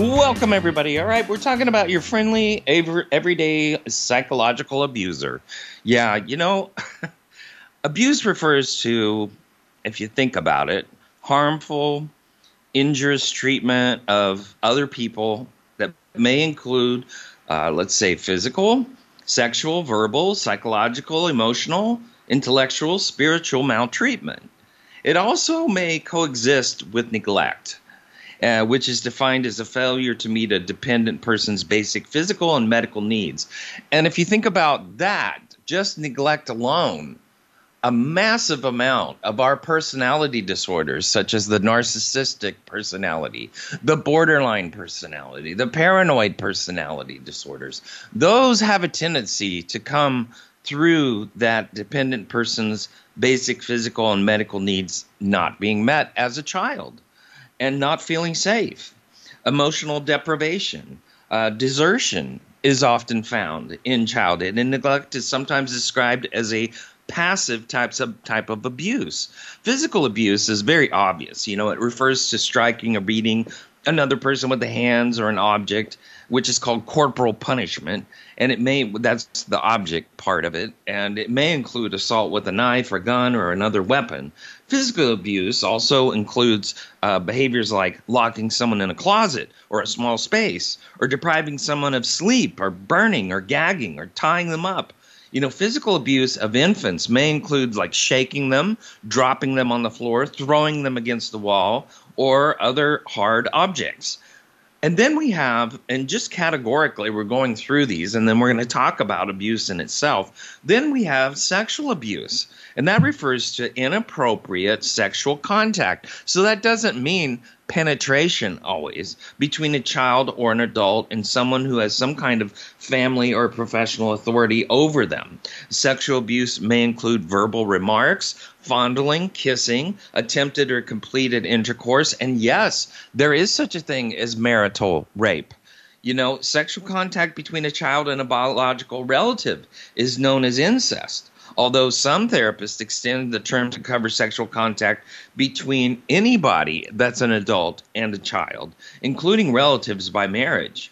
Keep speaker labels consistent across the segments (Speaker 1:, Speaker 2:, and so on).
Speaker 1: Welcome, everybody. All right, we're talking about your friendly, everyday psychological abuser. Yeah, you know, abuse refers to, if you think about it, harmful, injurious treatment of other people that may include, uh, let's say, physical, sexual, verbal, psychological, emotional, intellectual, spiritual maltreatment. It also may coexist with neglect. Uh, which is defined as a failure to meet a dependent person's basic physical and medical needs. And if you think about that, just neglect alone, a massive amount of our personality disorders, such as the narcissistic personality, the borderline personality, the paranoid personality disorders, those have a tendency to come through that dependent person's basic physical and medical needs not being met as a child and not feeling safe. Emotional deprivation, uh, desertion is often found in childhood, and neglect is sometimes described as a passive types of type of abuse. Physical abuse is very obvious. You know, it refers to striking or beating another person with the hands or an object, which is called corporal punishment, and it may that's the object part of it, and it may include assault with a knife or gun or another weapon. Physical abuse also includes uh, behaviors like locking someone in a closet or a small space, or depriving someone of sleep, or burning, or gagging, or tying them up. You know, physical abuse of infants may include like shaking them, dropping them on the floor, throwing them against the wall, or other hard objects. And then we have, and just categorically, we're going through these, and then we're going to talk about abuse in itself. Then we have sexual abuse, and that refers to inappropriate sexual contact. So that doesn't mean penetration always between a child or an adult and someone who has some kind of family or professional authority over them. Sexual abuse may include verbal remarks, fondling, kissing, attempted or completed intercourse, and yes, there is such a thing as marital rape. You know, sexual contact between a child and a biological relative is known as incest although some therapists extend the term to cover sexual contact between anybody that's an adult and a child, including relatives by marriage.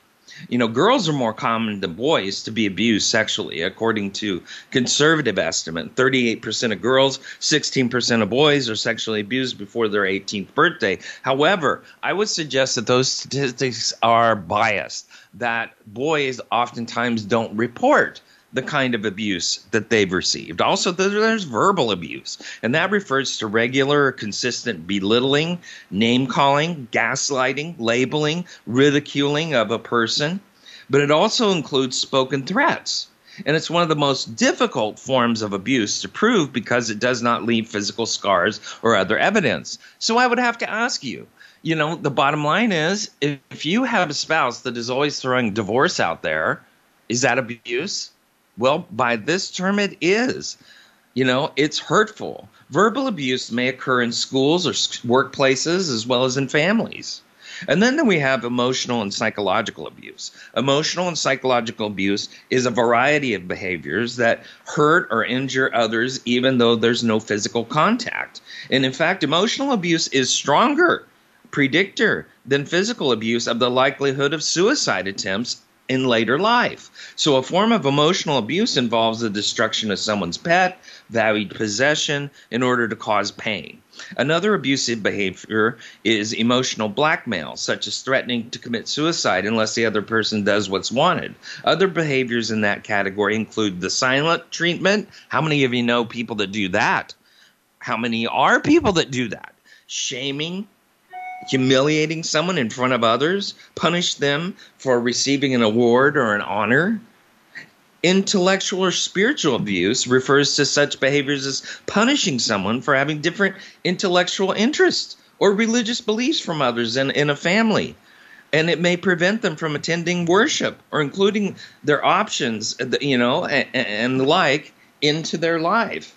Speaker 1: You know, girls are more common than boys to be abused sexually, according to conservative estimate. 38% of girls, 16% of boys are sexually abused before their 18th birthday. However, I would suggest that those statistics are biased, that boys oftentimes don't report the kind of abuse that they've received. Also, there's verbal abuse, and that refers to regular, consistent belittling, name calling, gaslighting, labeling, ridiculing of a person. But it also includes spoken threats. And it's one of the most difficult forms of abuse to prove because it does not leave physical scars or other evidence. So I would have to ask you, you know, the bottom line is if you have a spouse that is always throwing divorce out there, is that abuse? Well, by this term, it is. You know, it's hurtful. Verbal abuse may occur in schools or workplaces as well as in families. And then we have emotional and psychological abuse. Emotional and psychological abuse is a variety of behaviors that hurt or injure others even though there's no physical contact. And in fact, emotional abuse is stronger predictor than physical abuse of the likelihood of suicide attempts in later life. So, a form of emotional abuse involves the destruction of someone's pet, valued possession, in order to cause pain. Another abusive behavior is emotional blackmail, such as threatening to commit suicide unless the other person does what's wanted. Other behaviors in that category include the silent treatment. How many of you know people that do that? How many are people that do that? Shaming, humiliating someone in front of others, punish them for receiving an award or an honor. Intellectual or spiritual abuse refers to such behaviors as punishing someone for having different intellectual interests or religious beliefs from others in, in a family. and it may prevent them from attending worship or including their options, you know, and, and the like into their life.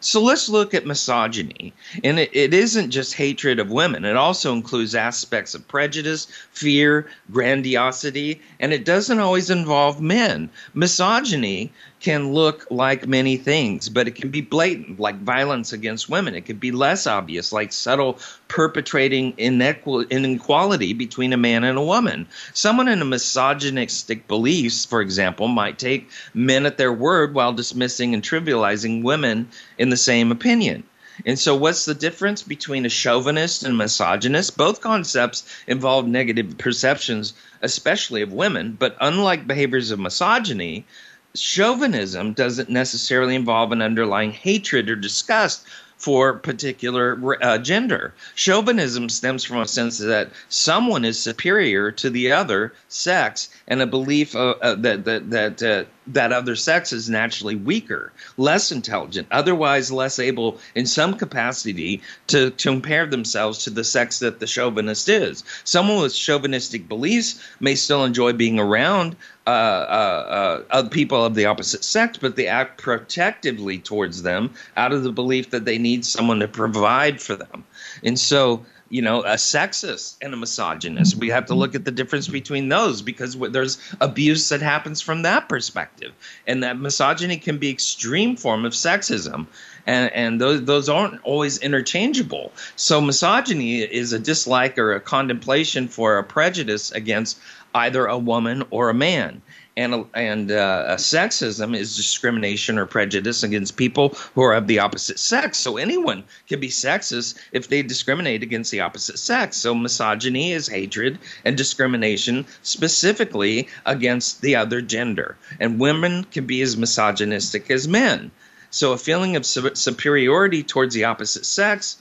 Speaker 1: So let's look at misogyny. And it, it isn't just hatred of women, it also includes aspects of prejudice, fear, grandiosity, and it doesn't always involve men. Misogyny can look like many things, but it can be blatant, like violence against women. It could be less obvious, like subtle perpetrating inequality between a man and a woman. Someone in a misogynistic beliefs, for example, might take men at their word while dismissing and trivializing women in the same opinion. And so, what's the difference between a chauvinist and a misogynist? Both concepts involve negative perceptions, especially of women, but unlike behaviors of misogyny, chauvinism doesn't necessarily involve an underlying hatred or disgust for particular uh, gender. Chauvinism stems from a sense that someone is superior to the other sex and a belief uh, uh, that that that uh, that other sex is naturally weaker, less intelligent, otherwise less able in some capacity to, to compare themselves to the sex that the chauvinist is. Someone with chauvinistic beliefs may still enjoy being around uh, uh, uh, people of the opposite sex, but they act protectively towards them out of the belief that they need someone to provide for them. And so you know, a sexist and a misogynist. We have to look at the difference between those because there's abuse that happens from that perspective, and that misogyny can be extreme form of sexism, and and those those aren't always interchangeable. So misogyny is a dislike or a contemplation for a prejudice against either a woman or a man and and uh, sexism is discrimination or prejudice against people who are of the opposite sex. So anyone can be sexist if they discriminate against the opposite sex. So misogyny is hatred and discrimination specifically against the other gender, and women can be as misogynistic as men. So a feeling of superiority towards the opposite sex,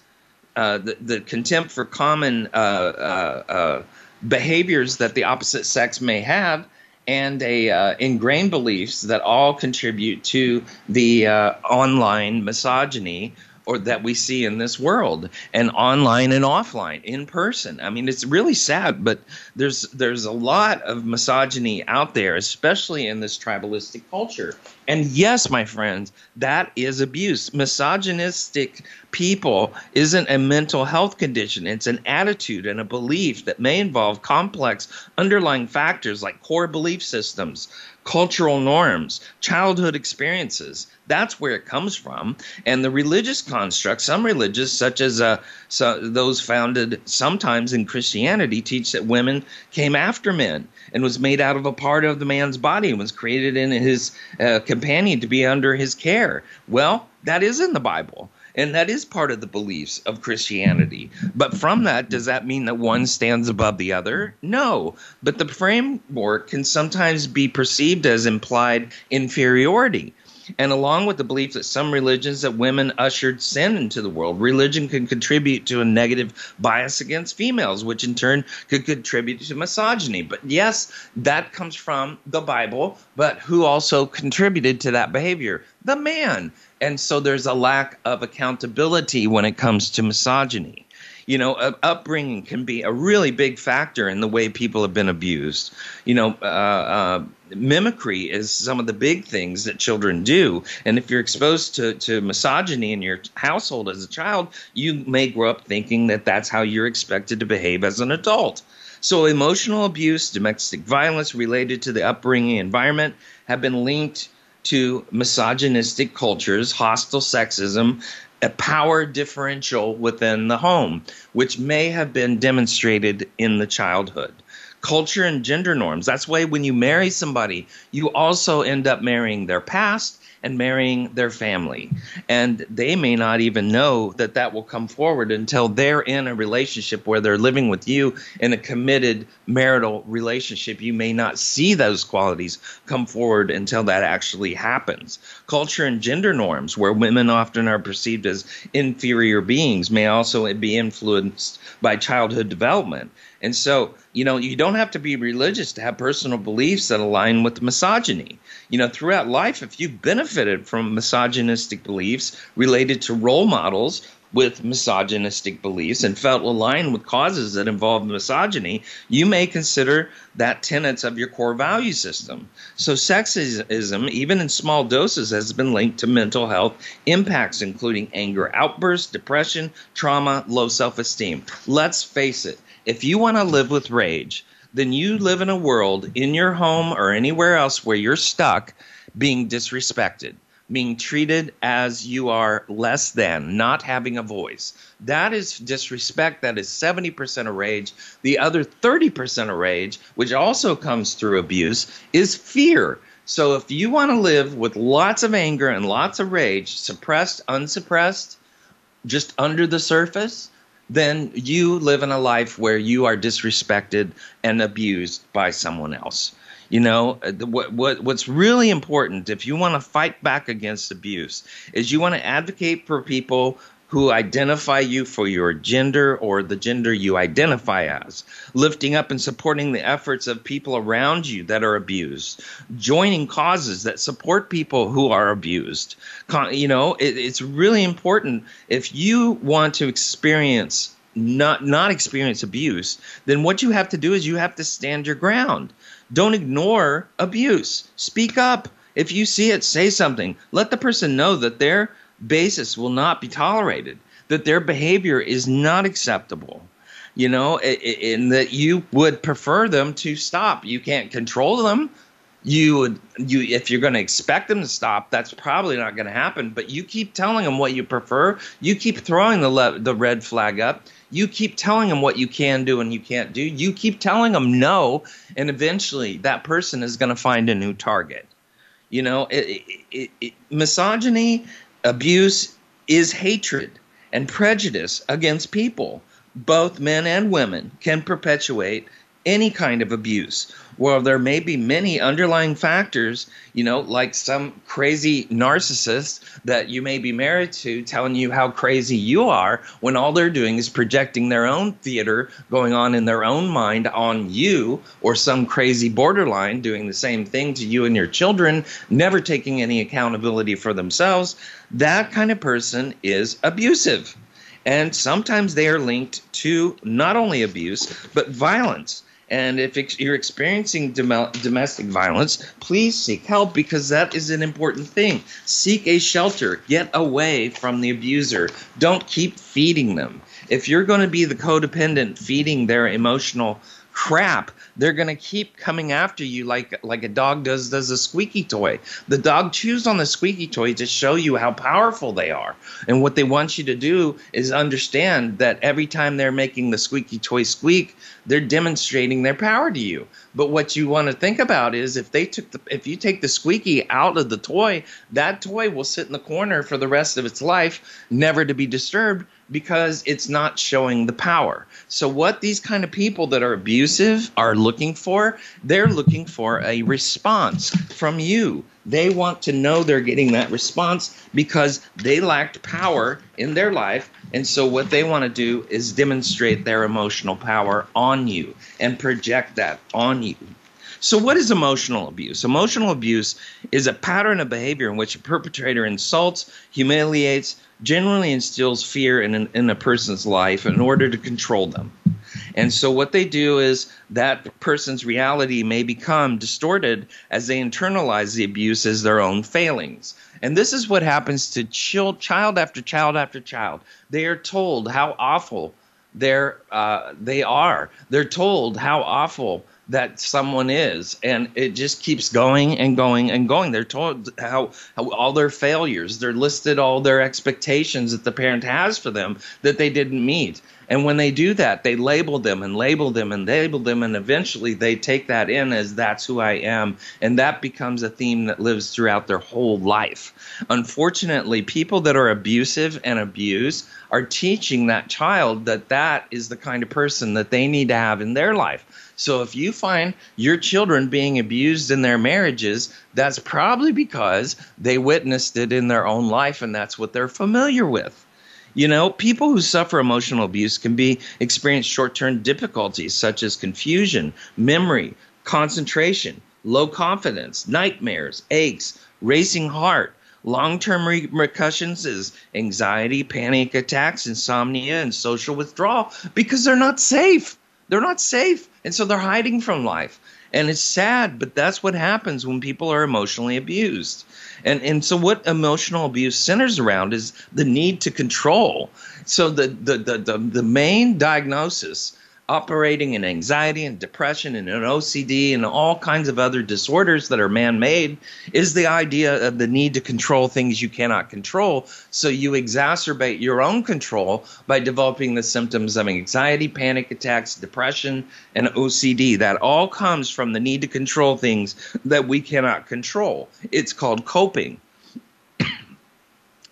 Speaker 1: uh, the, the contempt for common uh, uh, uh behaviors that the opposite sex may have and a uh, ingrained beliefs that all contribute to the uh, online misogyny or that we see in this world and online and offline in person. I mean it's really sad but there's there's a lot of misogyny out there especially in this tribalistic culture. And yes my friends that is abuse. Misogynistic people isn't a mental health condition. It's an attitude and a belief that may involve complex underlying factors like core belief systems cultural norms, childhood experiences. That's where it comes from. And the religious constructs, some religious, such as uh, so those founded sometimes in Christianity, teach that women came after men and was made out of a part of the man's body and was created in his uh, companion to be under his care. Well, that is in the Bible. And that is part of the beliefs of Christianity. But from that, does that mean that one stands above the other? No. But the framework can sometimes be perceived as implied inferiority. And along with the belief that some religions that women ushered sin into the world, religion can contribute to a negative bias against females, which in turn could contribute to misogyny. But yes, that comes from the Bible, but who also contributed to that behavior? The man and so there's a lack of accountability when it comes to misogyny. You know upbringing can be a really big factor in the way people have been abused. You know uh, uh, mimicry is some of the big things that children do. And if you're exposed to, to misogyny in your household as a child you may grow up thinking that that's how you're expected to behave as an adult. So emotional abuse domestic violence related to the upbringing environment have been linked to misogynistic cultures, hostile sexism, a power differential within the home, which may have been demonstrated in the childhood. Culture and gender norms. That's why when you marry somebody, you also end up marrying their past and marrying their family. And they may not even know that that will come forward until they're in a relationship where they're living with you in a committed marital relationship. You may not see those qualities come forward until that actually happens. Culture and gender norms, where women often are perceived as inferior beings, may also be influenced by childhood development. And so, you know, you don't have to be religious to have personal beliefs that align with misogyny. You know, throughout life, if you've benefited from misogynistic beliefs related to role models with misogynistic beliefs and felt aligned with causes that involve misogyny, you may consider that tenets of your core value system. So, sexism, even in small doses, has been linked to mental health impacts, including anger outbursts, depression, trauma, low self esteem. Let's face it, if you want to live with rage, then you live in a world in your home or anywhere else where you're stuck being disrespected being treated as you are less than, not having a voice. That is disrespect. That is 70% of rage. The other 30% of rage, which also comes through abuse, is fear. So if you want to live with lots of anger and lots of rage, suppressed, unsuppressed, just under the surface, then you live in a life where you are disrespected and abused by someone else. You know, what, what what's really important if you want to fight back against abuse is you want to advocate for people who identify you for your gender or the gender you identify as, lifting up and supporting the efforts of people around you that are abused, joining causes that support people who are abused. You know, it, it's really important if you want to experience not not experience abuse, then what you have to do is you have to stand your ground. Don't ignore abuse. Speak up. If you see it, say something. Let the person know that their basis will not be tolerated, that their behavior is not acceptable. You know, and that you would prefer them to stop. You can't control them. You would you if you're going to expect them to stop, that's probably not going to happen. But you keep telling them what you prefer. You keep throwing the le- the red flag up you keep telling them what you can do and you can't do. You keep telling them no, and eventually that person is going to find a new target. You know, it, it, it, misogyny, abuse is hatred and prejudice against people. Both men and women can perpetuate any kind of abuse. Well, there may be many underlying factors, you know, like some crazy narcissist that you may be married to telling you how crazy you are when all they're doing is projecting their own theater going on in their own mind on you, or some crazy borderline doing the same thing to you and your children, never taking any accountability for themselves. That kind of person is abusive. And sometimes they are linked to not only abuse, but violence. And if you're experiencing dom- domestic violence, please seek help because that is an important thing. Seek a shelter. Get away from the abuser. Don't keep feeding them. If you're going to be the codependent feeding their emotional crap, they're going to keep coming after you like like a dog does does a squeaky toy. The dog chews on the squeaky toy to show you how powerful they are. And what they want you to do is understand that every time they're making the squeaky toy squeak, they're demonstrating their power to you. But what you want to think about is if they took the if you take the squeaky out of the toy, that toy will sit in the corner for the rest of its life, never to be disturbed because it's not showing the power. So what these kind of people that are abusive are looking for, they're looking for a response from you. They want to know they're getting that response because they lacked power in their life. And so what they want to do is demonstrate their emotional power on you and project that on you. So, what is emotional abuse? Emotional abuse is a pattern of behavior in which a perpetrator insults, humiliates, generally instills fear in, in a person's life in order to control them. And so, what they do is that person's reality may become distorted as they internalize the abuse as their own failings. And this is what happens to child, child after child after child. They are told how awful they're, uh, they are. They're told how awful that someone is. And it just keeps going and going and going. They're told how, how all their failures they're listed all their expectations that the parent has for them that they didn't meet. And when they do that they label them and label them and label them and eventually they take that in as that's who i am. And that becomes a theme that lives throughout their whole life. Unfortunately people that are abusive and abuse are teaching that child that that is the kind of person that they need to have in their life so if you find your children being abused in their marriages, that's probably because they witnessed it in their own life and that's what they're familiar with. You know, people who suffer emotional abuse can be experience short-term difficulties such as confusion, memory, concentration, low confidence, nightmares, aches, racing heart, Long term repercussions is anxiety, panic attacks, insomnia, and social withdrawal because they're not safe. They're not safe. And so they're hiding from life. And it's sad, but that's what happens when people are emotionally abused. And and so what emotional abuse centers around is the need to control. So the the the the, the main diagnosis operating in anxiety and depression and an OCD and all kinds of other disorders that are man made is the idea of the need to control things you cannot control. So you exacerbate your own control by developing the symptoms of anxiety, panic attacks, depression, and OCD. That all comes from the need to control things that we cannot control. It's called coping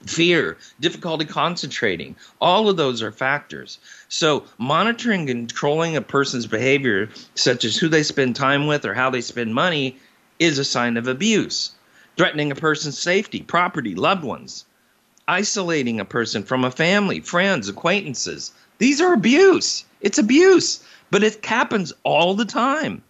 Speaker 1: fear, difficulty concentrating. All of those are factors. So, monitoring and controlling a person's behavior, such as who they spend time with or how they spend money, is a sign of abuse. Threatening a person's safety, property, loved ones, isolating a person from a family, friends, acquaintances. These are abuse. It's abuse, but it happens all the time.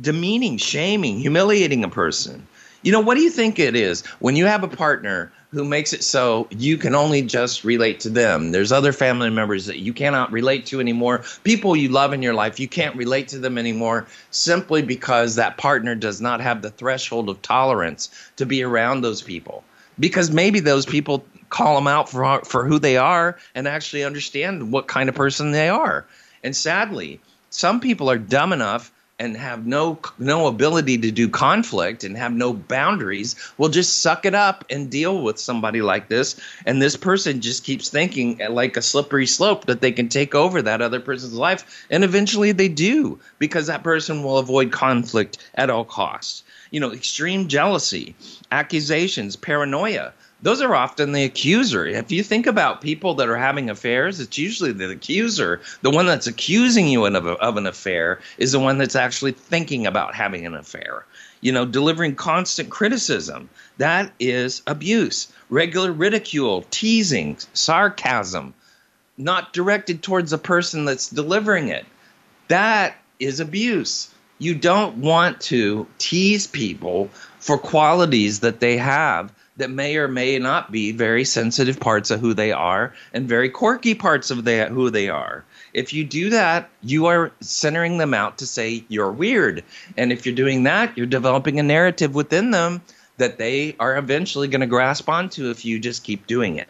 Speaker 1: Demeaning, shaming, humiliating a person. You know, what do you think it is when you have a partner who makes it so you can only just relate to them. There's other family members that you cannot relate to anymore. People you love in your life, you can't relate to them anymore simply because that partner does not have the threshold of tolerance to be around those people. Because maybe those people call them out for for who they are and actually understand what kind of person they are. And sadly, some people are dumb enough and have no no ability to do conflict and have no boundaries will just suck it up and deal with somebody like this. And this person just keeps thinking like a slippery slope that they can take over that other person's life. And eventually they do because that person will avoid conflict at all costs. You know extreme jealousy accusations paranoia those are often the accuser. If you think about people that are having affairs, it's usually the accuser. The one that's accusing you of, of an affair is the one that's actually thinking about having an affair. You know, delivering constant criticism. That is abuse. Regular ridicule, teasing, sarcasm, not directed towards the person that's delivering it. That is abuse. You don't want to tease people for qualities that they have that may or may not be very sensitive parts of who they are and very quirky parts of they, who they are. If you do that, you are centering them out to say you're weird. And if you're doing that, you're developing a narrative within them that they are eventually going to grasp onto if you just keep doing it.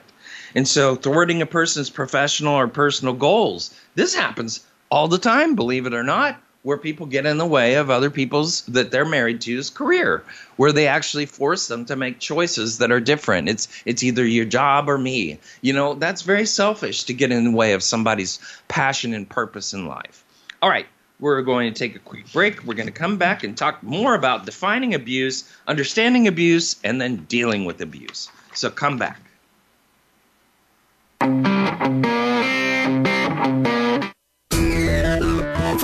Speaker 1: And so, thwarting a person's professional or personal goals, this happens all the time, believe it or not where people get in the way of other people's that they're married to's career where they actually force them to make choices that are different. It's it's either your job or me. You know that's very selfish to get in the way of somebody's passion and purpose in life. All right we're going to take a quick break. We're going to come back and talk more about defining abuse understanding abuse and then dealing with abuse. So come back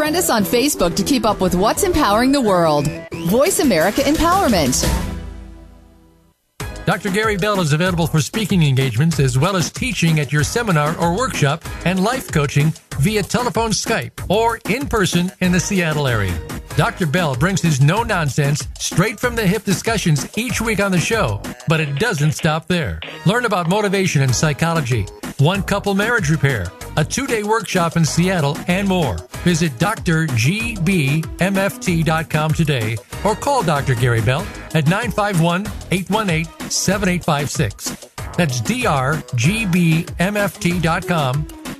Speaker 2: Friend us on Facebook to keep up with what's empowering the world. Voice America Empowerment.
Speaker 3: Dr. Gary Bell is available for speaking engagements as well as teaching at your seminar or workshop and life coaching via telephone, Skype, or in person in the Seattle area. Dr. Bell brings his no nonsense, straight from the hip discussions each week on the show, but it doesn't stop there. Learn about motivation and psychology, one couple marriage repair, a two day workshop in Seattle, and more. Visit drgbmft.com today or call Dr. Gary Bell at 951 818 7856. That's drgbmft.com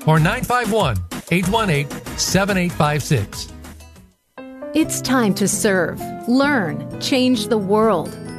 Speaker 3: or 951 818 7856.
Speaker 4: It's time to serve, learn, change the world.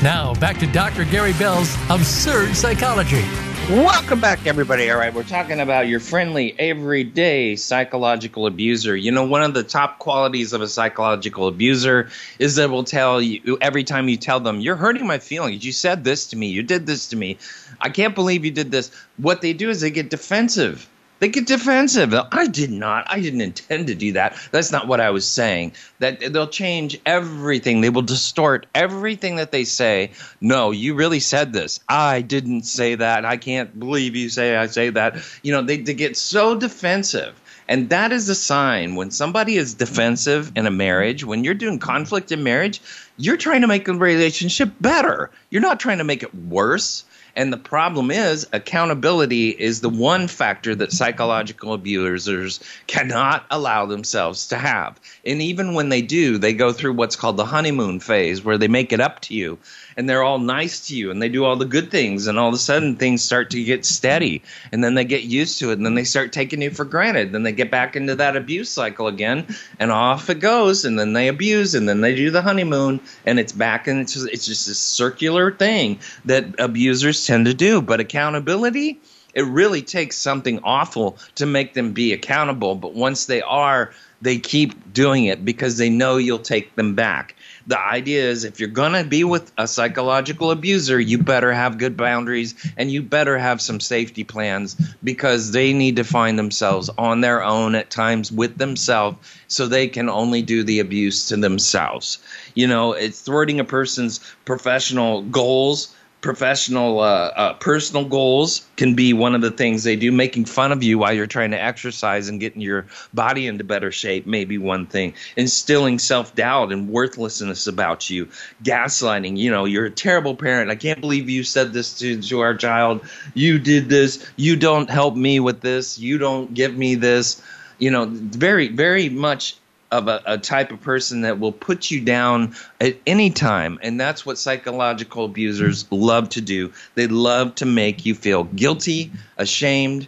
Speaker 3: Now, back to Dr. Gary Bell's Absurd Psychology.
Speaker 1: Welcome back, everybody. All right, we're talking about your friendly, everyday psychological abuser. You know, one of the top qualities of a psychological abuser is that will tell you every time you tell them, You're hurting my feelings. You said this to me. You did this to me. I can't believe you did this. What they do is they get defensive they get defensive. I did not. I didn't intend to do that. That's not what I was saying. That they'll change everything. They will distort everything that they say. No, you really said this. I didn't say that. I can't believe you say I say that. You know, they, they get so defensive. And that is a sign when somebody is defensive in a marriage, when you're doing conflict in marriage, you're trying to make the relationship better. You're not trying to make it worse. And the problem is, accountability is the one factor that psychological abusers cannot allow themselves to have. And even when they do, they go through what's called the honeymoon phase where they make it up to you and they're all nice to you and they do all the good things and all of a sudden things start to get steady and then they get used to it and then they start taking you for granted then they get back into that abuse cycle again and off it goes and then they abuse and then they do the honeymoon and it's back and it's just, it's just a circular thing that abusers tend to do but accountability it really takes something awful to make them be accountable but once they are they keep doing it because they know you'll take them back the idea is if you're going to be with a psychological abuser, you better have good boundaries and you better have some safety plans because they need to find themselves on their own at times with themselves so they can only do the abuse to themselves. You know, it's thwarting a person's professional goals professional uh, uh, personal goals can be one of the things they do making fun of you while you're trying to exercise and getting your body into better shape may be one thing. Instilling self-doubt and worthlessness about you. Gaslighting you know you're a terrible parent. I can't believe you said this to, to our child. You did this. You don't help me with this. You don't give me this. You know very very much of a, a, type of person that will put you down at any time. And that's what psychological abusers love to do. They love to make you feel guilty, ashamed,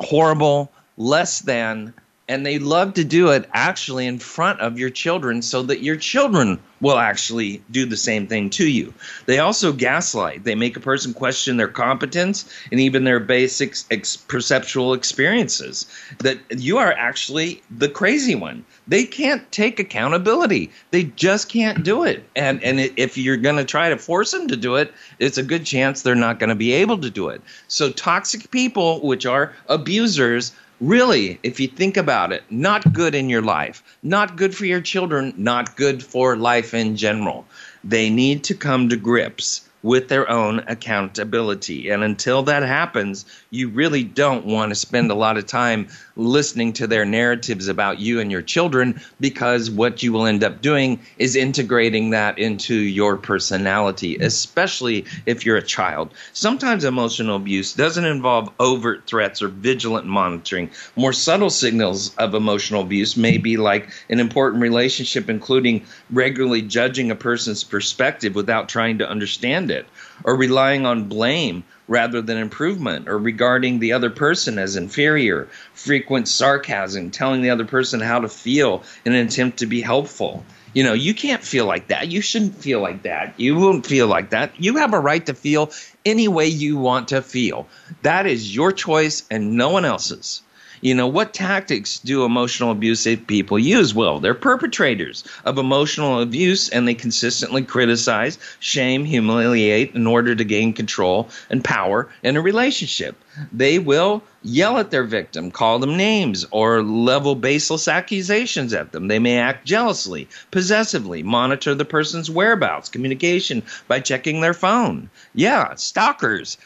Speaker 1: horrible, less than, and they love to do it actually in front of your children so that your children will actually do the same thing to you. They also gaslight. They make a person question their competence and even their basic ex- perceptual experiences. That you are actually the crazy one. They can't take accountability. They just can't do it. And and if you're going to try to force them to do it, it's a good chance they're not going to be able to do it. So toxic people, which are abusers, really, if you think about it, not good in your life, not good for your children, not good for life in general. They need to come to grips with their own accountability. And until that happens, you really don't want to spend a lot of time listening to their narratives about you and your children because what you will end up doing is integrating that into your personality, especially if you're a child. Sometimes emotional abuse doesn't involve overt threats or vigilant monitoring. More subtle signals of emotional abuse may be like an important relationship, including regularly judging a person's perspective without trying to understand it, or relying on blame rather than improvement, or regarding the other person as inferior, frequent sarcasm, telling the other person how to feel in an attempt to be helpful. You know, you can't feel like that. You shouldn't feel like that. You won't feel like that. You have a right to feel any way you want to feel. That is your choice and no one else's. You know, what tactics do emotional abusive people use? Well, they're perpetrators of emotional abuse and they consistently criticize, shame, humiliate in order to gain control and power in a relationship. They will yell at their victim, call them names, or level baseless accusations at them. They may act jealously, possessively, monitor the person's whereabouts, communication by checking their phone. Yeah, stalkers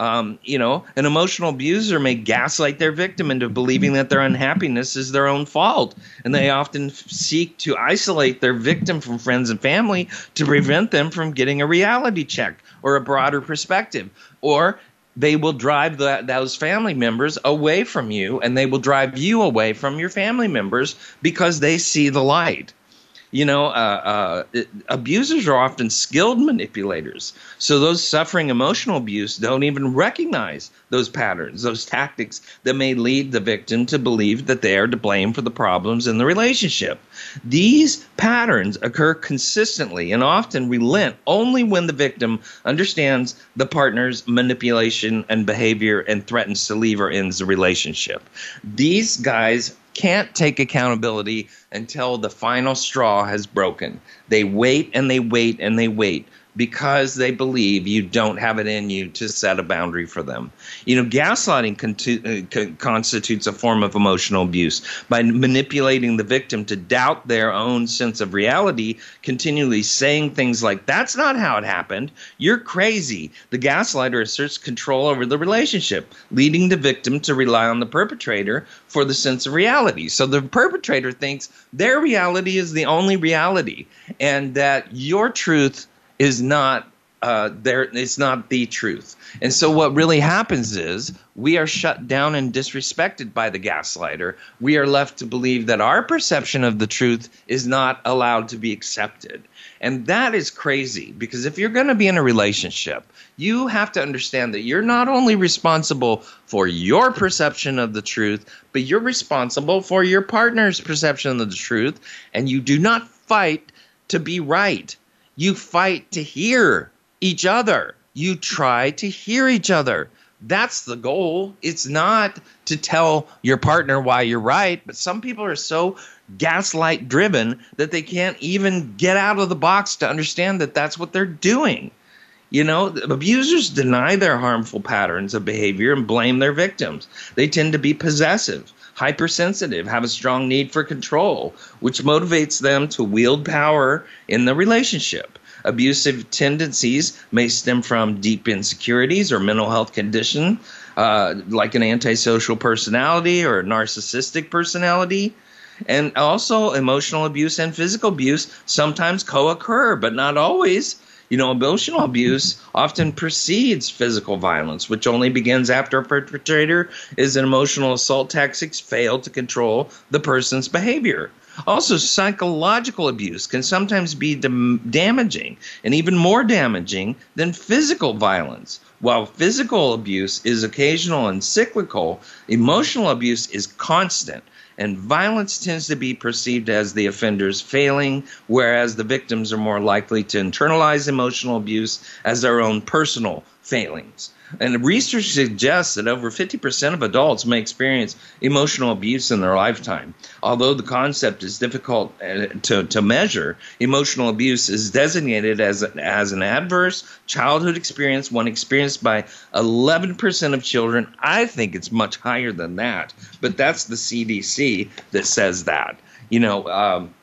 Speaker 1: Um, you know, an emotional abuser may gaslight their victim into believing that their unhappiness is their own fault. And they often seek to isolate their victim from friends and family to prevent them from getting a reality check or a broader perspective. Or they will drive the, those family members away from you and they will drive you away from your family members because they see the light you know, uh, uh, abusers are often skilled manipulators. So those suffering emotional abuse don't even recognize those patterns, those tactics that may lead the victim to believe that they are to blame for the problems in the relationship. These patterns occur consistently and often relent only when the victim understands the partner's manipulation and behavior and threatens to leave or ends the relationship. These guys can't take accountability until the final straw has broken. They wait and they wait and they wait because they believe you don't have it in you to set a boundary for them. You know, gaslighting uh, constitutes a form of emotional abuse by manipulating the victim to doubt their own sense of reality, continually saying things like, That's not how it happened. You're crazy. The gaslighter asserts control over the relationship, leading the victim to rely on the perpetrator for the sense of reality. So the perpetrator thinks their reality is the only reality and that your truth is not uh, there it's not the truth. And so what really happens is we are shut down and disrespected by the gaslighter. We are left to believe that our perception of the truth is not allowed to be accepted. And that is crazy because if you're going to be in a relationship, you have to understand that you're not only responsible for your perception of the truth, but you're responsible for your partner's perception of the truth. And you do not fight to be right you fight to hear each other. You try to hear each other. That's the goal. It's not to tell your partner why you're right, but some people are so gaslight driven that they can't even get out of the box to understand that that's what they're doing. You know, abusers deny their harmful patterns of behavior and blame their victims. They tend to be possessive, hypersensitive, have a strong need for control, which motivates them to wield power in the relationship. Abusive tendencies may stem from deep insecurities or mental health condition, uh, like an antisocial personality or a narcissistic personality. And also, emotional abuse and physical abuse sometimes co occur, but not always. You know, emotional abuse often precedes physical violence, which only begins after a perpetrator is an emotional assault tactics fail to control the person's behavior. Also, psychological abuse can sometimes be dam- damaging and even more damaging than physical violence. While physical abuse is occasional and cyclical, emotional abuse is constant and violence tends to be perceived as the offender's failing, whereas the victims are more likely to internalize emotional abuse as their own personal failings. And research suggests that over 50% of adults may experience emotional abuse in their lifetime. Although the concept is difficult uh, to, to measure, emotional abuse is designated as, as an adverse childhood experience, one experienced by 11% of children. I think it's much higher than that, but that's the CDC that says that. You know, um,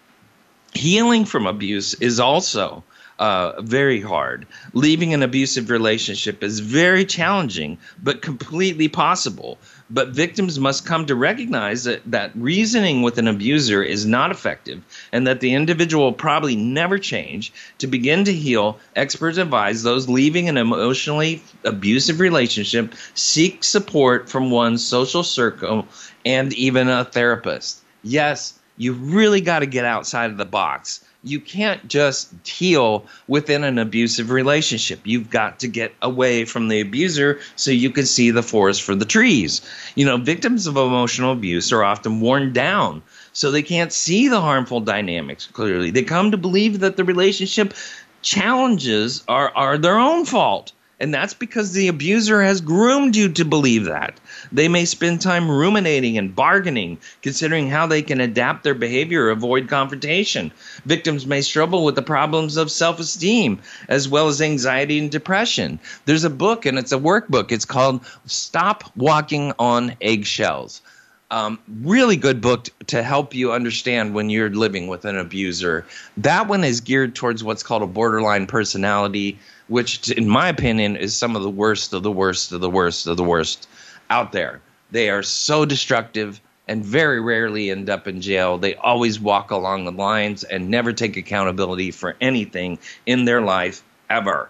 Speaker 1: healing from abuse is also uh, very hard. Leaving an abusive relationship is very challenging, but completely possible. But victims must come to recognize that, that reasoning with an abuser is not effective and that the individual will probably never change. To begin to heal, experts advise those leaving an emotionally abusive relationship seek support from one's social circle and even a therapist. Yes, you really got to get outside of the box you can't just heal within an abusive relationship. You've got to get away from the abuser so you can see the forest for the trees. You know, victims of emotional abuse are often worn down so they can't see the harmful dynamics clearly. They come to believe that the relationship challenges are, are their own fault. And that's because the abuser has groomed you to believe that. They may spend time ruminating and bargaining, considering how they can adapt their behavior or avoid confrontation. Victims may struggle with the problems of self esteem, as well as anxiety and depression. There's a book, and it's a workbook. It's called Stop Walking on Eggshells Um, really good book to help you understand when you're living with an abuser. That one is geared towards what's called a borderline personality, which, in my opinion, is some of the worst of the worst of the worst of the worst out there. They are so destructive and very rarely end up in jail. They always walk along the lines and never take accountability for anything in their life ever.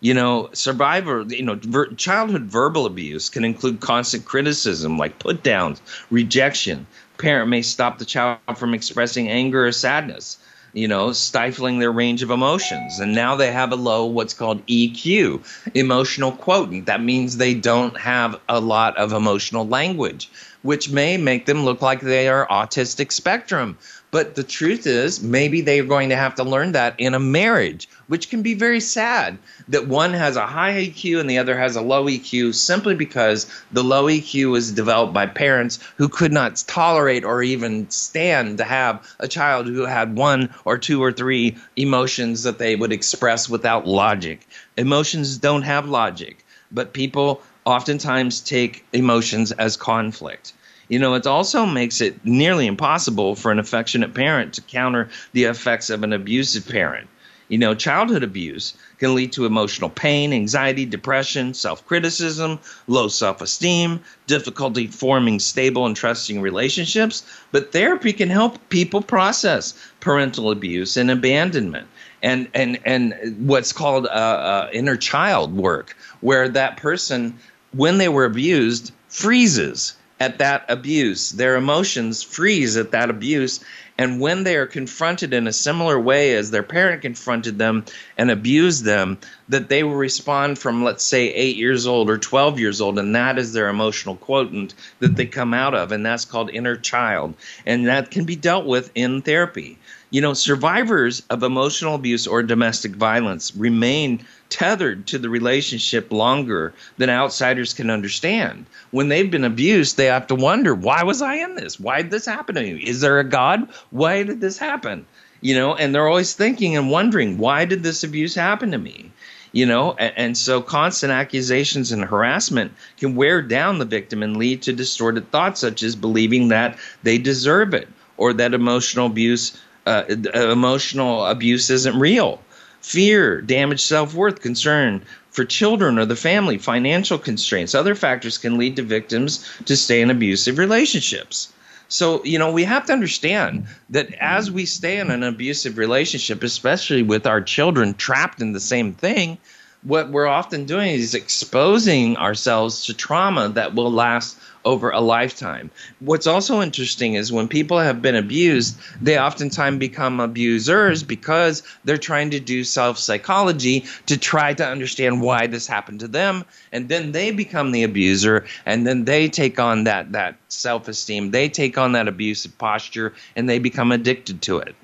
Speaker 1: You know, survivor, you know, ver- childhood verbal abuse can include constant criticism like put downs, rejection. Parent may stop the child from expressing anger or sadness, you know, stifling their range of emotions. And now they have a low, what's called EQ, emotional quotient. That means they don't have a lot of emotional language, which may make them look like they are autistic spectrum but the truth is, maybe they are going to have to learn that in a marriage, which can be very sad that one has a high EQ and the other has a low EQ simply because the low EQ was developed by parents who could not tolerate or even stand to have a child who had one or two or three emotions that they would express without logic. Emotions don't have logic, but people oftentimes take emotions as conflict. You know, it also makes it nearly impossible for an affectionate parent to counter the effects of an abusive parent. You know, childhood abuse can lead to emotional pain, anxiety, depression, self criticism, low self esteem, difficulty forming stable and trusting relationships. But therapy can help people process parental abuse and abandonment. And, and, and what's called uh, uh, inner child work, where that person, when they were abused, freezes at that abuse. Their emotions freeze at that abuse. And when they are confronted in a similar way as their parent confronted them and abused them, that they will respond from, let's say, eight years old or 12 years old. And that is their emotional quotient that they come out of. And that's called inner child. And that can be dealt with in therapy. You know, survivors of emotional abuse or domestic violence remain tethered to the relationship longer than outsiders can understand. When they've been abused, they have to wonder, why was I in this? Why did this happen to me? Is there a God? Why did this happen? You know, and they're always thinking and wondering, why did this abuse happen to me? You know, and, and so constant accusations and harassment can wear down the victim and lead to distorted thoughts, such as believing that they deserve it or that emotional abuse, uh, emotional abuse isn't real fear, damaged self worth, concern for children or the family, financial constraints. Other factors can lead to victims to stay in abusive relationships. So, you know, we have to understand that as we stay in an abusive relationship, especially with our children trapped in the same thing, what we're often doing is exposing ourselves to trauma that will last over a lifetime. What's also interesting is when people have been abused, they oftentimes become abusers because they're trying to do self psychology to try to understand why this happened to them. And then they become the abuser, and then they take on that, that self esteem, they take on that abusive posture, and they become addicted to it.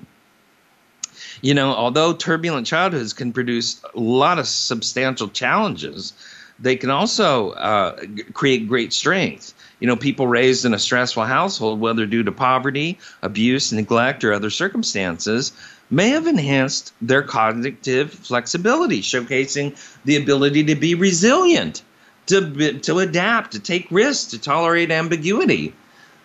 Speaker 1: You know, although turbulent childhoods can produce a lot of substantial challenges, they can also uh, create great strength. You know, people raised in a stressful household, whether due to poverty, abuse, neglect, or other circumstances, may have enhanced their cognitive flexibility, showcasing the ability to be resilient, to, to adapt, to take risks, to tolerate ambiguity.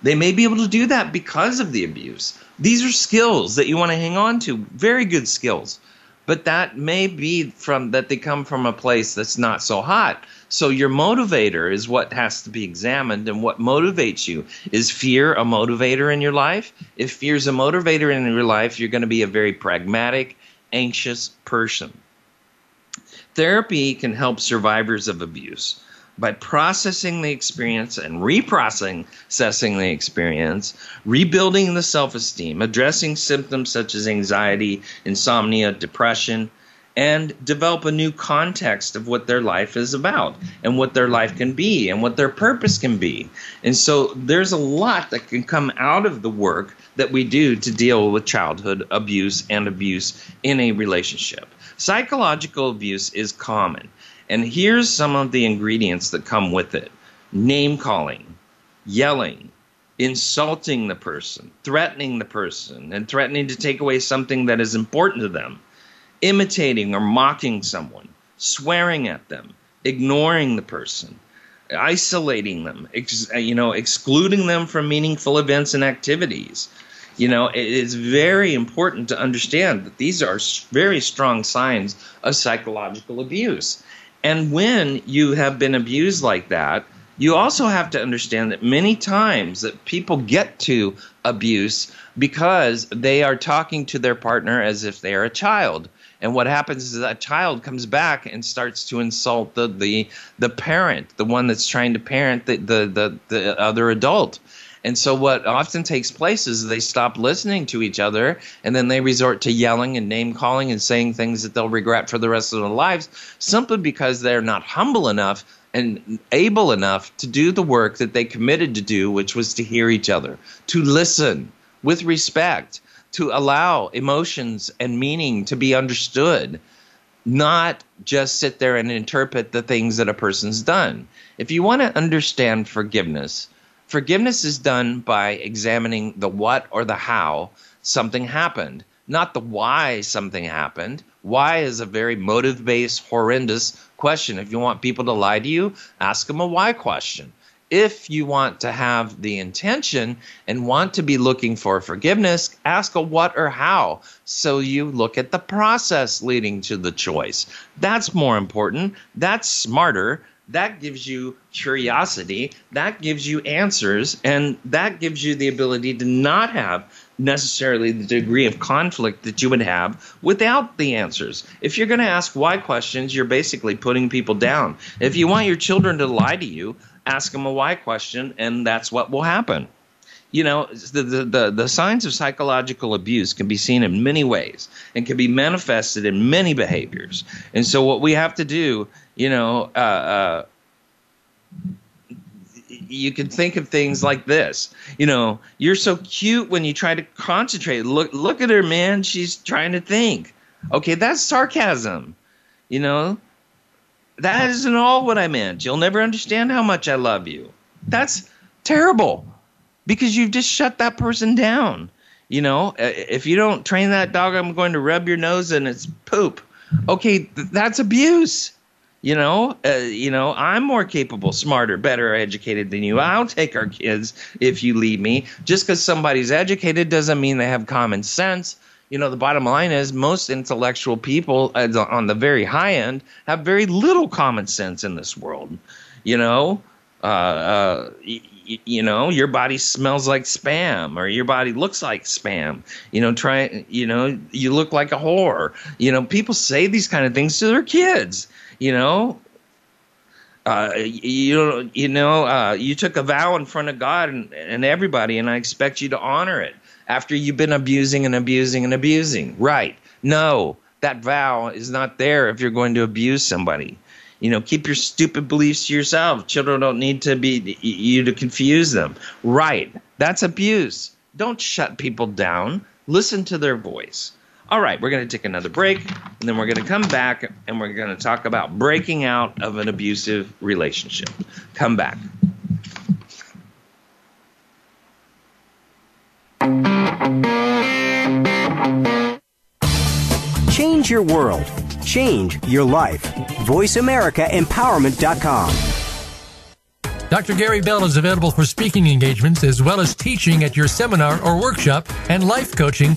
Speaker 1: They may be able to do that because of the abuse. These are skills that you want to hang on to, very good skills. But that may be from that they come from a place that's not so hot. So your motivator is what has to be examined and what motivates you. Is fear a motivator in your life? If fear is a motivator in your life, you're going to be a very pragmatic, anxious person. Therapy can help survivors of abuse by processing the experience and reprocessing the experience, rebuilding the self esteem, addressing symptoms such as anxiety, insomnia, depression, and develop a new context of what their life is about and what their life can be and what their purpose can be. And so there's a lot that can come out of the work that we do to deal with childhood abuse and abuse in a relationship. Psychological abuse is common. And here's some of the ingredients that come with it name calling, yelling, insulting the person, threatening the person, and threatening to take away something that is important to them, imitating or mocking someone, swearing at them, ignoring the person, isolating them, ex, you know, excluding them from meaningful events and activities. You know, it is very important to understand that these are very strong signs of psychological abuse. And when you have been abused like that, you also have to understand that many times that people get to abuse because they are talking to their partner as if they are a child. And what happens is that child comes back and starts to insult the the, the parent the one that's trying to parent the, the, the, the other adult and so what often takes place is they stop listening to each other and then they resort to yelling and name calling and saying things that they'll regret for the rest of their lives simply because they're not humble enough and able enough to do the work that they committed to do, which was to hear each other, to listen with respect, to allow emotions and meaning to be understood, not just sit there and interpret the things that a person's done. If you want to understand forgiveness, forgiveness is done by examining the what or the how something happened, not the why something happened. Why is a very motive based, horrendous question. If you want people to lie to you, ask them a why question if you want to have the intention and want to be looking for forgiveness, ask a what or how. So you look at the process leading to the choice. That's more important. That's smarter. That gives you curiosity. That gives you answers. And that gives you the ability to not have necessarily the degree of conflict that you would have without the answers. If you're going to ask why questions, you're basically putting people down. If you want your children to lie to you, ask them a why question, and that's what will happen. You know, the, the, the, the signs of psychological abuse can be seen in many ways and can be manifested in many behaviors. And so, what we have to do, you know, uh, uh, you can think of things like this. You know, you're so cute when you try to concentrate. Look, look at her, man. She's trying to think. Okay, that's sarcasm. You know, that isn't all what I meant. You'll never understand how much I love you. That's terrible because you've just shut that person down. You know, if you don't train that dog, I'm going to rub your nose and it's poop. Okay, th- that's abuse. You know, uh, you know, I'm more capable, smarter, better educated than you. I'll take our kids if you leave me. Just because somebody's educated doesn't mean they have common sense you know, the bottom line is most intellectual people on the very high end have very little common sense in this world. You know, uh, uh, y- you know, your body smells like spam, or your body looks like spam. You know, try, you know, you look like a whore. You know, people say these kind of things to their kids. You know, uh, you you know, uh, you took a vow in front of God and, and everybody, and I expect you to honor it after you've been abusing and abusing and abusing. Right. No, that vow is not there if you're going to abuse somebody. You know, keep your stupid beliefs to yourself. Children don't need to be you to confuse them. Right. That's abuse. Don't shut people down. Listen to their voice. All right, we're going to take another break, and then we're going to come back and we're going to talk about breaking out of an abusive relationship. Come back.
Speaker 5: Change your world. Change your life. VoiceAmericaEmpowerment.com.
Speaker 3: Dr. Gary Bell is available for speaking engagements as well as teaching at your seminar or workshop and life coaching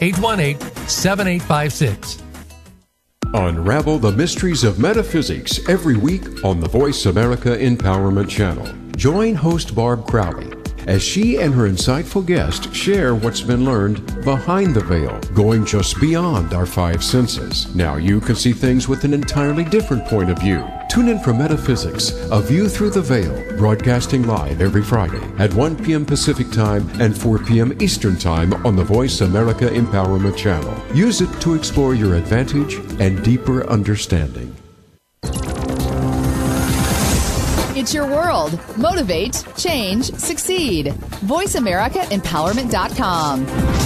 Speaker 3: 818 7856.
Speaker 6: Unravel the mysteries of metaphysics every week on the Voice America Empowerment Channel. Join host Barb Crowley as she and her insightful guest share what's been learned behind the veil, going just beyond our five senses. Now you can see things with an entirely different point of view. Tune in for Metaphysics, A View Through the Veil, broadcasting live every Friday at 1 p.m. Pacific Time and 4 p.m. Eastern Time on the Voice America Empowerment Channel. Use it to explore your advantage and deeper understanding.
Speaker 2: It's your world. Motivate, change, succeed. VoiceAmericaEmpowerment.com.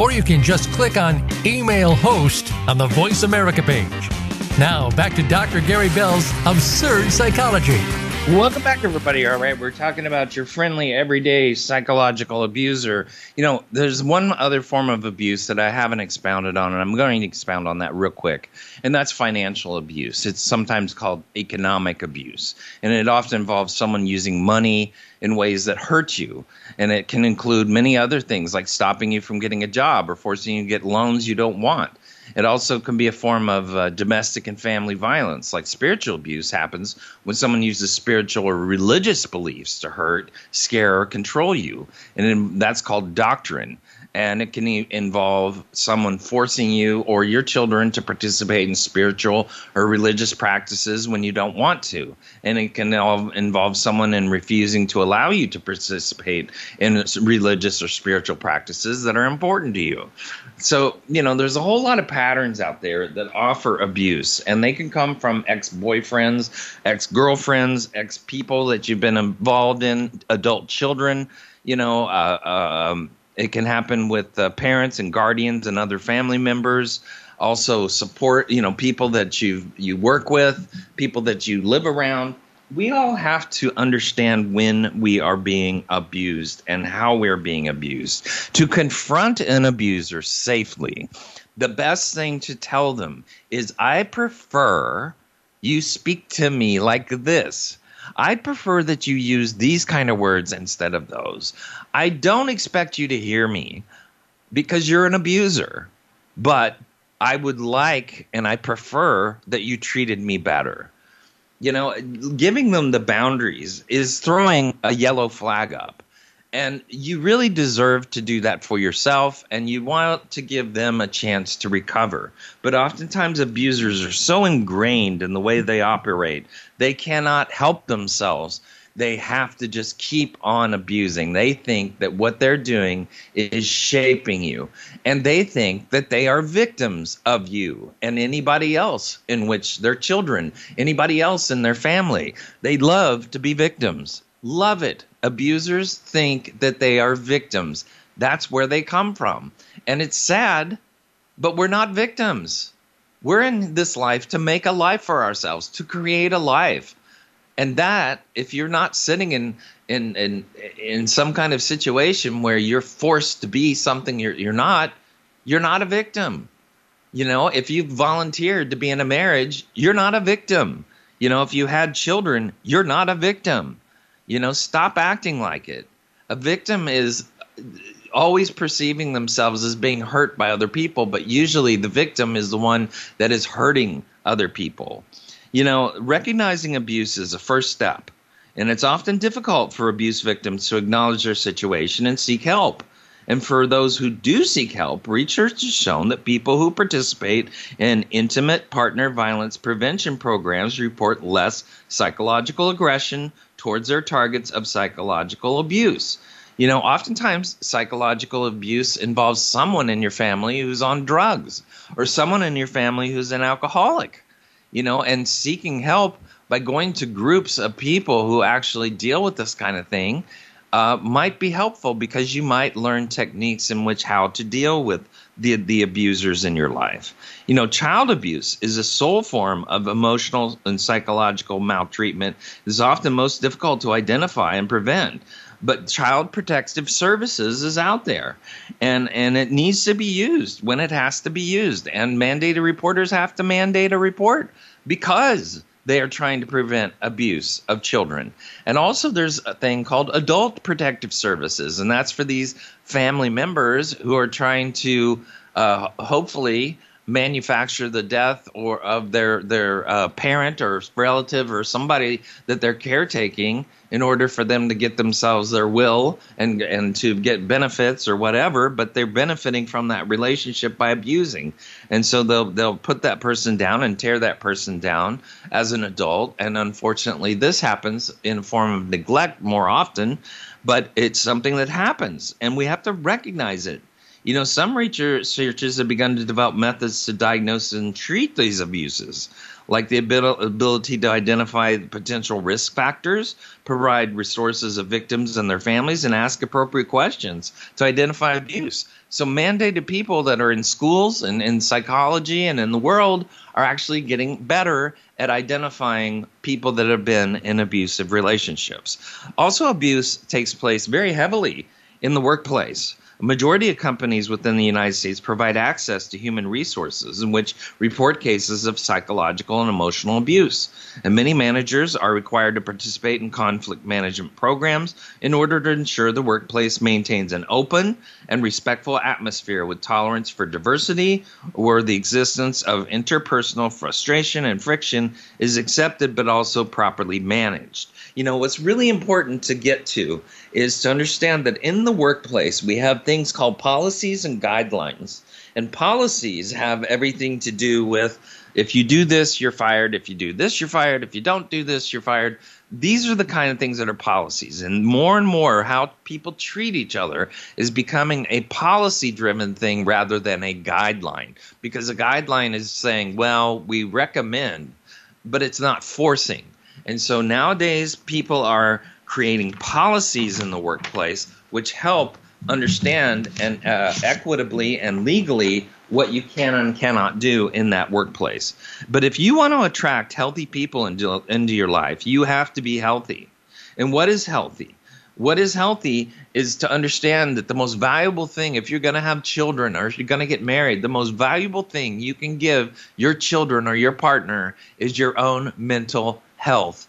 Speaker 3: or you can just click on Email Host on the Voice America page. Now, back to Dr. Gary Bell's Absurd Psychology.
Speaker 1: Welcome back, everybody. All right, we're talking about your friendly, everyday psychological abuser. You know, there's one other form of abuse that I haven't expounded on, and I'm going to expound on that real quick, and that's financial abuse. It's sometimes called economic abuse, and it often involves someone using money in ways that hurt you. And it can include many other things like stopping you from getting a job or forcing you to get loans you don't want. It also can be a form of uh, domestic and family violence, like spiritual abuse happens when someone uses spiritual or religious beliefs to hurt, scare, or control you. And that's called doctrine and it can involve someone forcing you or your children to participate in spiritual or religious practices when you don't want to. And it can involve someone in refusing to allow you to participate in religious or spiritual practices that are important to you. So, you know, there's a whole lot of patterns out there that offer abuse, and they can come from ex boyfriends, ex girlfriends, ex people that you've been involved in, adult children, you know, uh, um, it can happen with uh, parents and guardians and other family members. Also, support you know people that you you work with, people that you live around. We all have to understand when we are being abused and how we're being abused. To confront an abuser safely, the best thing to tell them is, "I prefer." You speak to me like this. I'd prefer that you use these kind of words instead of those. I don't expect you to hear me because you're an abuser, but I would like and I prefer that you treated me better. You know, giving them the boundaries is throwing a yellow flag up. And you really deserve to do that for yourself, and you want to give them a chance to recover. But oftentimes, abusers are so ingrained in the way they operate, they cannot help themselves. They have to just keep on abusing. They think that what they're doing is shaping you, and they think that they are victims of you and anybody else in which their children, anybody else in their family. They love to be victims. Love it abusers think that they are victims. That's where they come from. And it's sad, but we're not victims. We're in this life to make a life for ourselves, to create a life. And that, if you're not sitting in in in, in some kind of situation where you're forced to be something you're you're not, you're not a victim. You know, if you volunteered to be in a marriage, you're not a victim. You know, if you had children, you're not a victim. You know, stop acting like it. A victim is always perceiving themselves as being hurt by other people, but usually the victim is the one that is hurting other people. You know, recognizing abuse is a first step, and it's often difficult for abuse victims to acknowledge their situation and seek help. And for those who do seek help, research has shown that people who participate in intimate partner violence prevention programs report less psychological aggression, towards their targets of psychological abuse. You know, oftentimes psychological abuse involves someone in your family who's on drugs or someone in your family who's an alcoholic, you know, and seeking help by going to groups of people who actually deal with this kind of thing uh, might be helpful because you might learn techniques in which how to deal with the, the abusers in your life. You know, child abuse is a sole form of emotional and psychological maltreatment. It is often most difficult to identify and prevent. But Child Protective Services is out there, and and it needs to be used when it has to be used. And mandated reporters have to mandate a report because they are trying to prevent abuse of children. And also, there's a thing called adult protective services, and that's for these family members who are trying to uh, hopefully manufacture the death or of their their uh, parent or relative or somebody that they're caretaking in order for them to get themselves their will and and to get benefits or whatever but they're benefiting from that relationship by abusing. And so they'll they'll put that person down and tear that person down as an adult. And unfortunately this happens in a form of neglect more often but it's something that happens and we have to recognize it you know, some researchers have begun to develop methods to diagnose and treat these abuses, like the ability to identify potential risk factors, provide resources of victims and their families, and ask appropriate questions to identify abuse. So, mandated people that are in schools and in psychology and in the world are actually getting better at identifying people that have been in abusive relationships. Also, abuse takes place very heavily in the workplace. A majority of companies within the United States provide access to human resources in which report cases of psychological and emotional abuse. And many managers are required to participate in conflict management programs in order to ensure the workplace maintains an open and respectful atmosphere with tolerance for diversity, where the existence of interpersonal frustration and friction is accepted but also properly managed. You know, what's really important to get to is to understand that in the workplace, we have things called policies and guidelines. And policies have everything to do with if you do this, you're fired. If you do this, you're fired. If you don't do this, you're fired. These are the kind of things that are policies. And more and more, how people treat each other is becoming a policy driven thing rather than a guideline. Because a guideline is saying, well, we recommend, but it's not forcing. And so nowadays, people are creating policies in the workplace which help understand and uh, equitably and legally what you can and cannot do in that workplace. But if you want to attract healthy people into, into your life, you have to be healthy. And what is healthy? What is healthy is to understand that the most valuable thing, if you're going to have children or if you're going to get married, the most valuable thing you can give your children or your partner is your own mental health.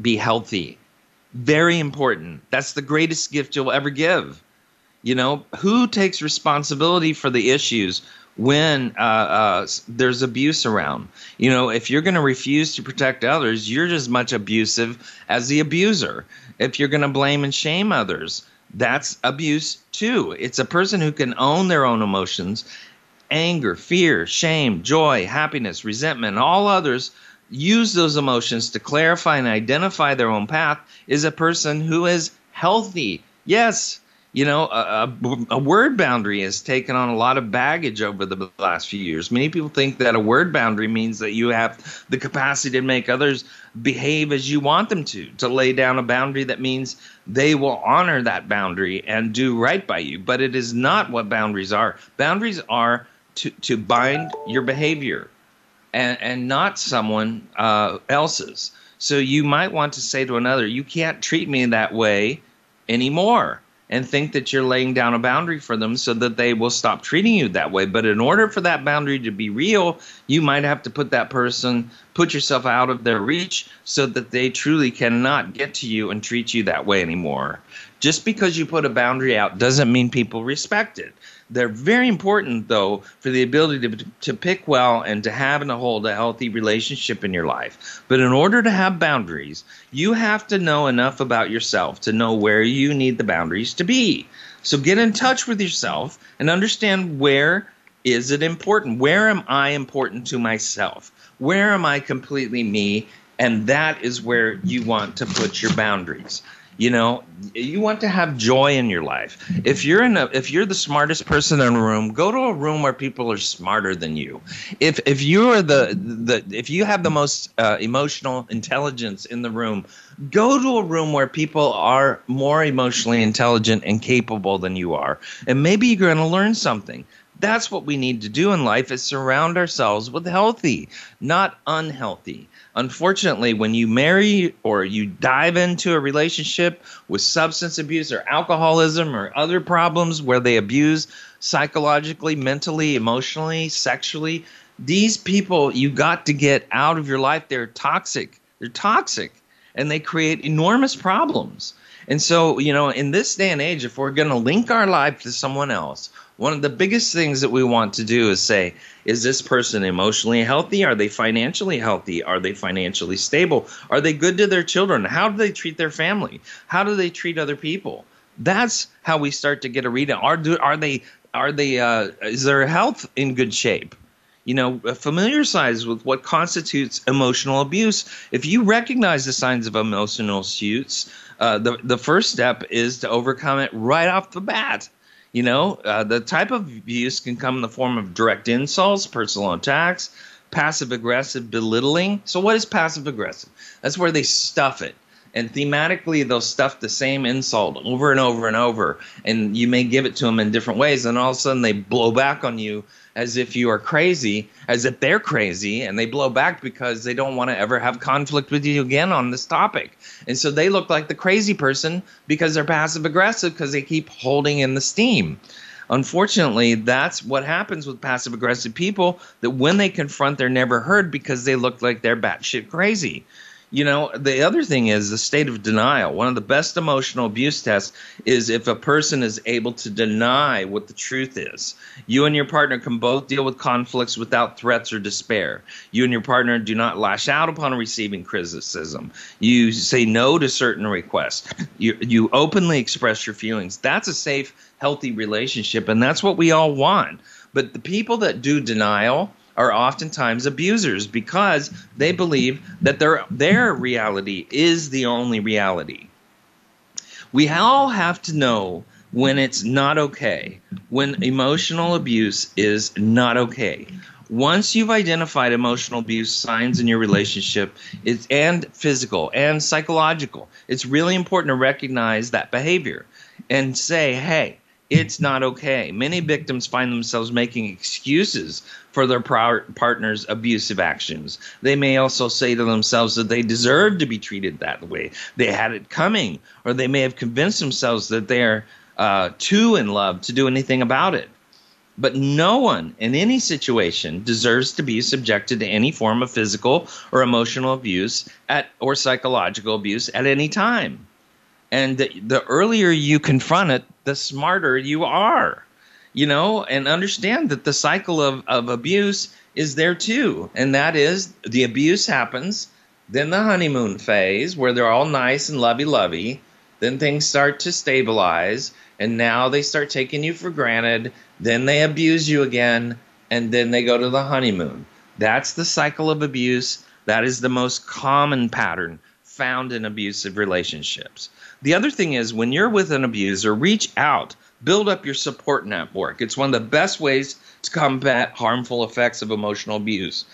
Speaker 1: Be healthy. Very important. That's the greatest gift you'll ever give. You know, who takes responsibility for the issues when uh, uh, there's abuse around? You know, if you're going to refuse to protect others, you're as much abusive as the abuser. If you're going to blame and shame others, that's abuse too. It's a person who can own their own emotions anger, fear, shame, joy, happiness, resentment, all others use those emotions to clarify and identify their own path is a person who is healthy. Yes, you know, a, a, word boundary has taken on a lot of baggage over the last few years. Many people think that a word boundary means that you have the capacity to make others behave as you want them to, to lay down a boundary that means they will honor that boundary and do right by you. But it is not what boundaries are. Boundaries are to, to bind your behavior and, and not someone uh, else's. So you might want to say to another, you can't treat me that way anymore and think that you're laying down a boundary for them so that they will stop treating you that way. But in order for that boundary to be real, you might have to put that person, put yourself out of their reach so that they truly cannot get to you and treat you that way anymore. Just because you put a boundary out doesn't mean people respect it. They're very important, though, for the ability to, to pick well and to have and to hold a healthy relationship in your life. But in order to have boundaries, you have to know enough about yourself to know where you need the boundaries to be. So get in touch with yourself and understand where is it important? Where am I important to myself? Where am I completely me? And that is where you want to put your boundaries. You know, you want to have joy in your life. If you're in a, if you're the smartest person in a room, go to a room where people are smarter than you. If if you are the the if you have the most uh, emotional intelligence in the room, go to a room where people are more emotionally intelligent and capable than you are, and maybe you're going to learn something. That's what we need to do in life: is surround ourselves with healthy, not unhealthy Unfortunately, when you marry or you dive into a relationship with substance abuse or alcoholism or other problems where they abuse psychologically, mentally, emotionally, sexually, these people you got to get out of your life. They're toxic. They're toxic and they create enormous problems. And so, you know, in this day and age, if we're going to link our life to someone else, one of the biggest things that we want to do is say, is this person emotionally healthy? Are they financially healthy? Are they financially stable? Are they good to their children? How do they treat their family? How do they treat other people? That's how we start to get a read. Are do, are they are they uh, is their health in good shape? You know, familiarize with what constitutes emotional abuse. If you recognize the signs of emotional abuse, uh, the the first step is to overcome it right off the bat. You know, uh, the type of abuse can come in the form of direct insults, personal attacks, passive aggressive belittling. So, what is passive aggressive? That's where they stuff it. And thematically, they'll stuff the same insult over and over and over. And you may give it to them in different ways. And all of a sudden, they blow back on you as if you are crazy, as if they're crazy, and they blow back because they don't want to ever have conflict with you again on this topic. And so they look like the crazy person because they're passive aggressive because they keep holding in the steam. Unfortunately, that's what happens with passive aggressive people that when they confront, they're never heard because they look like they're batshit crazy. You know, the other thing is the state of denial. One of the best emotional abuse tests is if a person is able to deny what the truth is. You and your partner can both deal with conflicts without threats or despair. You and your partner do not lash out upon receiving criticism. You say no to certain requests. You, you openly express your feelings. That's a safe, healthy relationship, and that's what we all want. But the people that do denial, are oftentimes abusers because they believe that their their reality is the only reality. We all have to know when it's not okay, when emotional abuse is not okay. Once you've identified emotional abuse signs in your relationship, it's and physical and psychological, it's really important to recognize that behavior and say, "Hey, it's not okay. Many victims find themselves making excuses for their partner's abusive actions. They may also say to themselves that they deserve to be treated that way. They had it coming, or they may have convinced themselves that they're uh, too in love to do anything about it. But no one in any situation deserves to be subjected to any form of physical or emotional abuse at or psychological abuse at any time. And the, earlier you confront it, the smarter you are, you know, and understand that the cycle of, of abuse is there too. And that is the abuse happens, then the honeymoon phase where they're all nice and lovey lovey, then things start to stabilize, and now they start taking you for granted, then they abuse you again, and then they go to the honeymoon. That's the cycle of abuse. That is the most common pattern found in abusive relationships. The other thing is when you're with an abuser, reach out, build up your support network. It's one of the best ways to combat harmful effects of emotional abuse.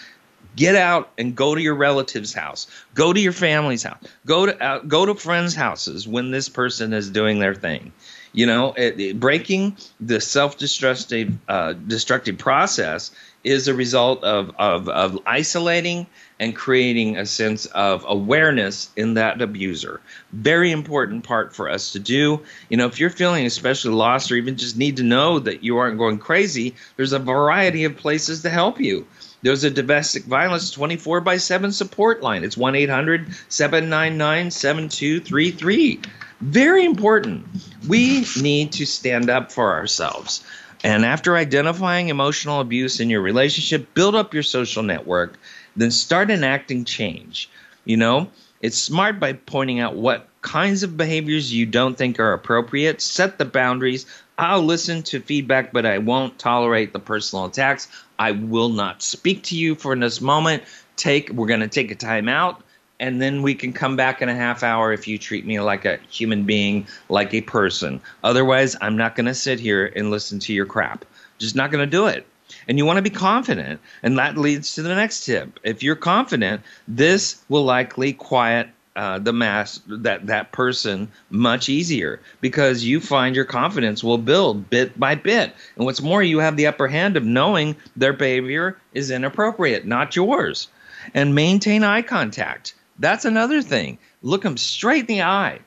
Speaker 1: Get out and go to your relative's house. Go to your family's house. Go to uh, go to friends' houses when this person is doing their thing. You know, it, it, breaking the self-destructive uh, destructive process is a result of, of, of isolating and creating a sense of awareness in that abuser. Very important part for us to do. You know, if you're feeling especially lost or even just need to know that you aren't going crazy, there's a variety of places to help you. There's a domestic violence 24 by 7 support line. It's 1 800 799 7233. Very important. We need to stand up for ourselves. And after identifying emotional abuse in your relationship, build up your social network then start enacting change. You know, it's smart by pointing out what kinds of behaviors you don't think are appropriate, set the boundaries. I'll listen to feedback, but I won't tolerate the personal attacks. I will not speak to you for this moment. Take we're going to take a time out and then we can come back in a half hour if you treat me like a human being, like a person. Otherwise, I'm not going to sit here and listen to your crap. Just not going to do it and you want to be confident. And that leads to the next tip. If you're confident, this will likely quiet uh, the mass that that person much easier because you find your confidence will build bit by bit and what's more you have the upper hand of knowing their behavior is inappropriate not yours and maintain eye contact that's another thing look them straight in the eye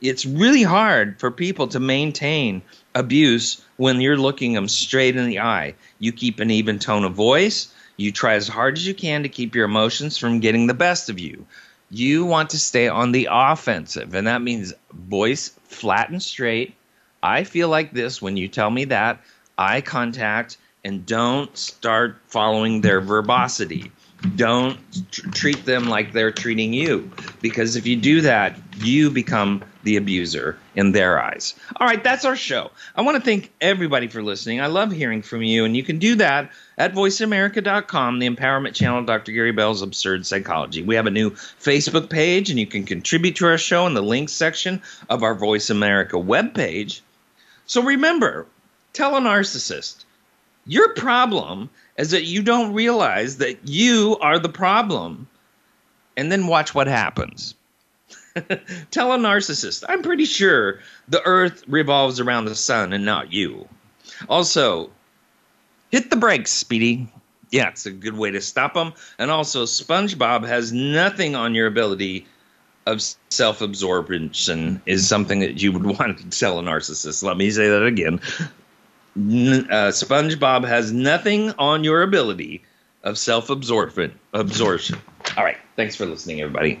Speaker 1: it's really hard for people to maintain abuse when you're looking them straight in the eye. You keep an even tone of voice. You try as hard as you can to keep your emotions from getting the best of you. You want to stay on the offensive, and that means voice flat and straight. I feel like this when you tell me that. eye contact and don't start following their verbosity. Don't tr- treat them like they're treating you because if you do that, you become the abuser in their eyes. All right, that's our show. I want to thank everybody for listening. I love hearing from you, and you can do that at voiceamerica.com, the empowerment channel, Dr. Gary Bell's Absurd Psychology. We have a new Facebook page, and you can contribute to our show in the links section of our Voice America webpage. So remember, tell a narcissist your problem is that you don't realize that you are the problem, and then watch what happens. Tell a narcissist, I'm pretty sure the earth revolves around the sun and not you. Also, hit the brakes, Speedy. Yeah, it's a good way to stop them. And also, SpongeBob has nothing on your ability of self absorption, is something that you would want to tell a narcissist. Let me say that again. Uh, SpongeBob has nothing on your ability of self absorption. Absorption. All right. Thanks for listening, everybody.